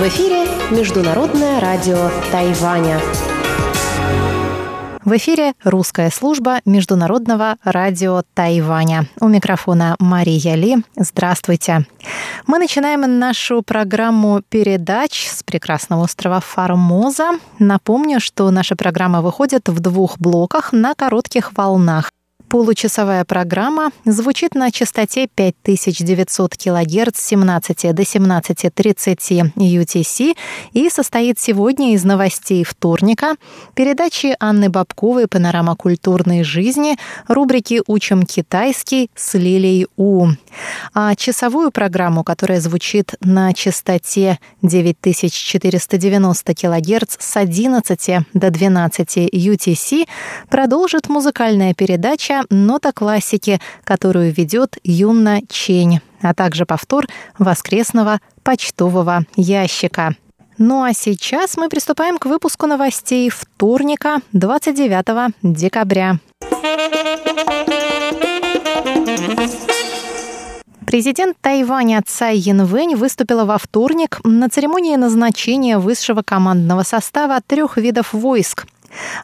В эфире Международное радио Тайваня. В эфире русская служба Международного радио Тайваня. У микрофона Мария Ли. Здравствуйте. Мы начинаем нашу программу передач с прекрасного острова Формоза. Напомню, что наша программа выходит в двух блоках на коротких волнах. Получасовая программа звучит на частоте 5900 кГц с 17 до 17.30 UTC и состоит сегодня из новостей вторника, передачи Анны Бабковой «Панорама культурной жизни», рубрики «Учим китайский» с Лилией У. А часовую программу, которая звучит на частоте 9490 кГц с 11 до 12 UTC, продолжит музыкальная передача «Нота классики», которую ведет Юнна Чень, а также повтор воскресного почтового ящика. Ну а сейчас мы приступаем к выпуску новостей вторника, 29 декабря. Президент Тайваня Цай Янвэнь выступила во вторник на церемонии назначения высшего командного состава трех видов войск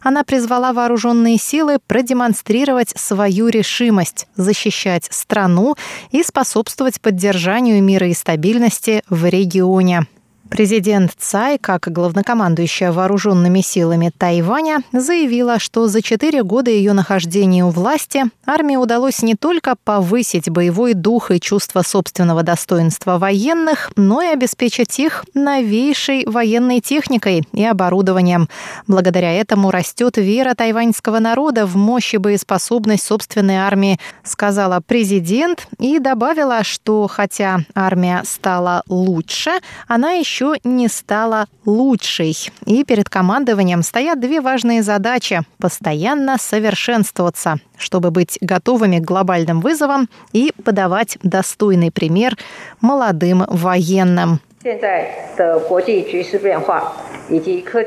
она призвала вооруженные силы продемонстрировать свою решимость защищать страну и способствовать поддержанию мира и стабильности в регионе. Президент Цай, как главнокомандующая вооруженными силами Тайваня, заявила, что за четыре года ее нахождения у власти армии удалось не только повысить боевой дух и чувство собственного достоинства военных, но и обеспечить их новейшей военной техникой и оборудованием. Благодаря этому растет вера тайваньского народа в мощь и боеспособность собственной армии, сказала президент и добавила, что хотя армия стала лучше, она еще еще не стала лучшей. И перед командованием стоят две важные задачи – постоянно совершенствоваться, чтобы быть готовыми к глобальным вызовам и подавать достойный пример молодым военным.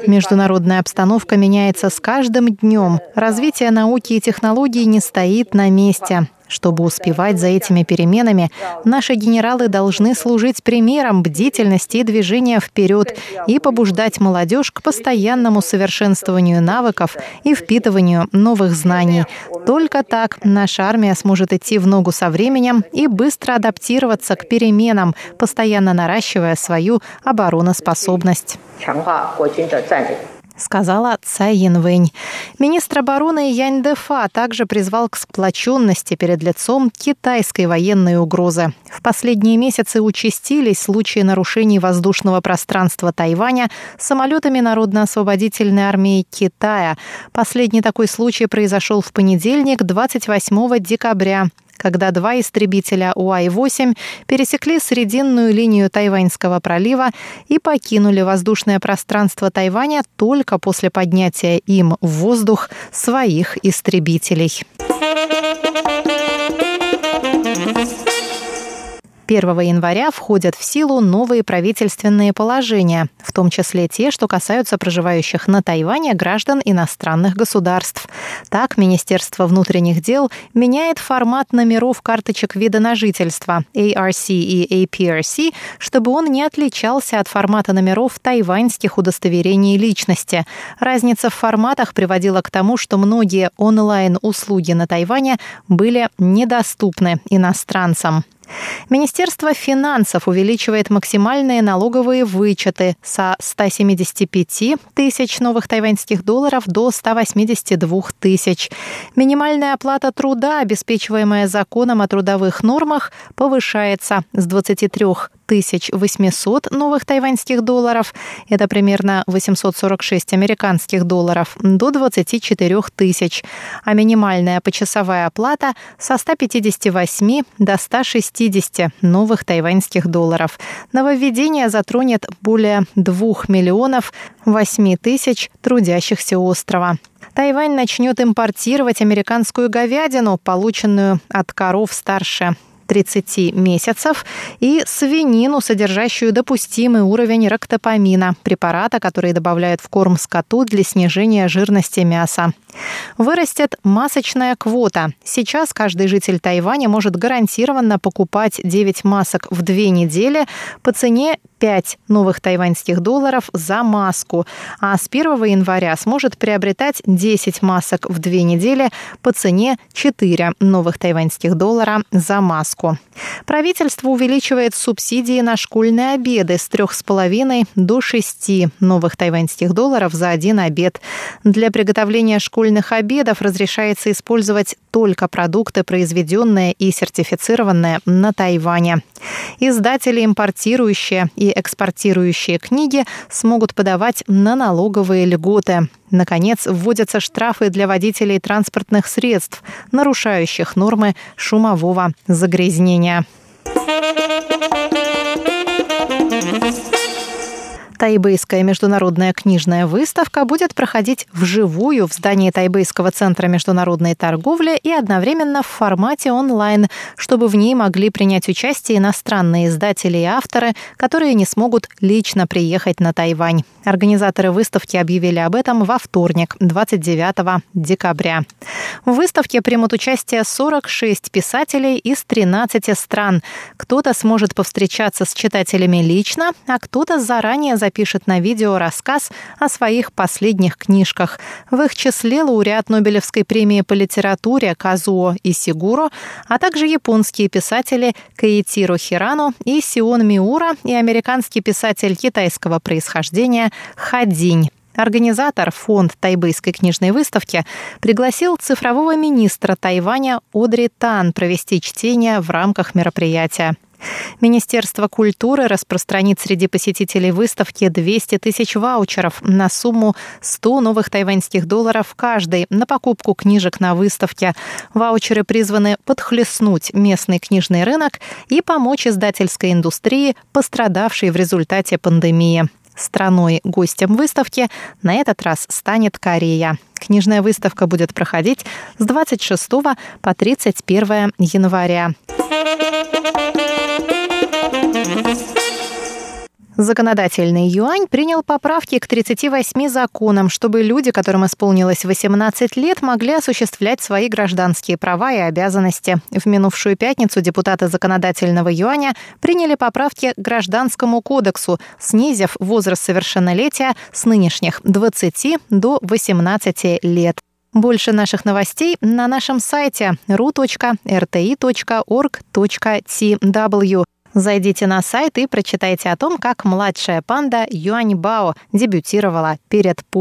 Международная обстановка меняется с каждым днем. Развитие науки и технологий не стоит на месте. Чтобы успевать за этими переменами, наши генералы должны служить примером бдительности и движения вперед и побуждать молодежь к постоянному совершенствованию навыков и впитыванию новых знаний. Только так наша армия сможет идти в ногу со временем и быстро адаптироваться к переменам, постоянно наращивая свою обороноспособность сказала Цай Янвэнь. Министр обороны Янь Дефа также призвал к сплоченности перед лицом китайской военной угрозы. В последние месяцы участились случаи нарушений воздушного пространства Тайваня самолетами Народно-освободительной армии Китая. Последний такой случай произошел в понедельник, 28 декабря когда два истребителя УАЙ-8 пересекли срединную линию Тайваньского пролива и покинули воздушное пространство Тайваня только после поднятия им в воздух своих истребителей. 1 января входят в силу новые правительственные положения, в том числе те, что касаются проживающих на Тайване граждан иностранных государств. Так, Министерство внутренних дел меняет формат номеров карточек вида на жительство ARC и APRC, чтобы он не отличался от формата номеров тайваньских удостоверений личности. Разница в форматах приводила к тому, что многие онлайн-услуги на Тайване были недоступны иностранцам. Министерство финансов увеличивает максимальные налоговые вычеты со 175 тысяч новых тайваньских долларов до 182 тысяч. Минимальная оплата труда, обеспечиваемая законом о трудовых нормах, повышается с 23 800 новых тайваньских долларов, это примерно 846 американских долларов, до 24 тысяч, а минимальная почасовая оплата со 158 до 160 новых тайваньских долларов. Нововведение затронет более 2 миллионов 8 тысяч трудящихся острова. Тайвань начнет импортировать американскую говядину, полученную от коров старше 30 месяцев, и свинину, содержащую допустимый уровень рактопамина, препарата, который добавляют в корм скоту для снижения жирности мяса. Вырастет масочная квота. Сейчас каждый житель Тайваня может гарантированно покупать 9 масок в две недели по цене 5 новых тайваньских долларов за маску, а с 1 января сможет приобретать 10 масок в две недели по цене 4 новых тайваньских доллара за маску. Правительство увеличивает субсидии на школьные обеды с 3,5 до 6 новых тайваньских долларов за один обед. Для приготовления школьных обедов разрешается использовать только продукты, произведенные и сертифицированные на Тайване. Издатели, импортирующие и экспортирующие книги смогут подавать на налоговые льготы. Наконец, вводятся штрафы для водителей транспортных средств, нарушающих нормы шумового загрязнения. Тайбэйская международная книжная выставка будет проходить вживую в здании Тайбэйского центра международной торговли и одновременно в формате онлайн, чтобы в ней могли принять участие иностранные издатели и авторы, которые не смогут лично приехать на Тайвань. Организаторы выставки объявили об этом во вторник, 29 декабря. В выставке примут участие 46 писателей из 13 стран. Кто-то сможет повстречаться с читателями лично, а кто-то заранее записывает запишет на видео рассказ о своих последних книжках. В их числе лауреат Нобелевской премии по литературе Казуо Исигуро, а также японские писатели Каитиро Хирану и Сион Миура и американский писатель китайского происхождения Хадинь. Организатор, фонд Тайбэйской книжной выставки, пригласил цифрового министра Тайваня Одри Тан провести чтение в рамках мероприятия. Министерство культуры распространит среди посетителей выставки 200 тысяч ваучеров на сумму 100 новых тайваньских долларов каждый на покупку книжек на выставке. Ваучеры призваны подхлестнуть местный книжный рынок и помочь издательской индустрии, пострадавшей в результате пандемии. Страной гостем выставки на этот раз станет Корея. Книжная выставка будет проходить с 26 по 31 января. Законодательный юань принял поправки к 38 законам, чтобы люди, которым исполнилось 18 лет, могли осуществлять свои гражданские права и обязанности. В минувшую пятницу депутаты законодательного юаня приняли поправки к Гражданскому кодексу, снизив возраст совершеннолетия с нынешних 20 до 18 лет. Больше наших новостей на нашем сайте ru.rti.org.tw. Зайдите на сайт и прочитайте о том, как младшая панда Юань Бао дебютировала перед публикой.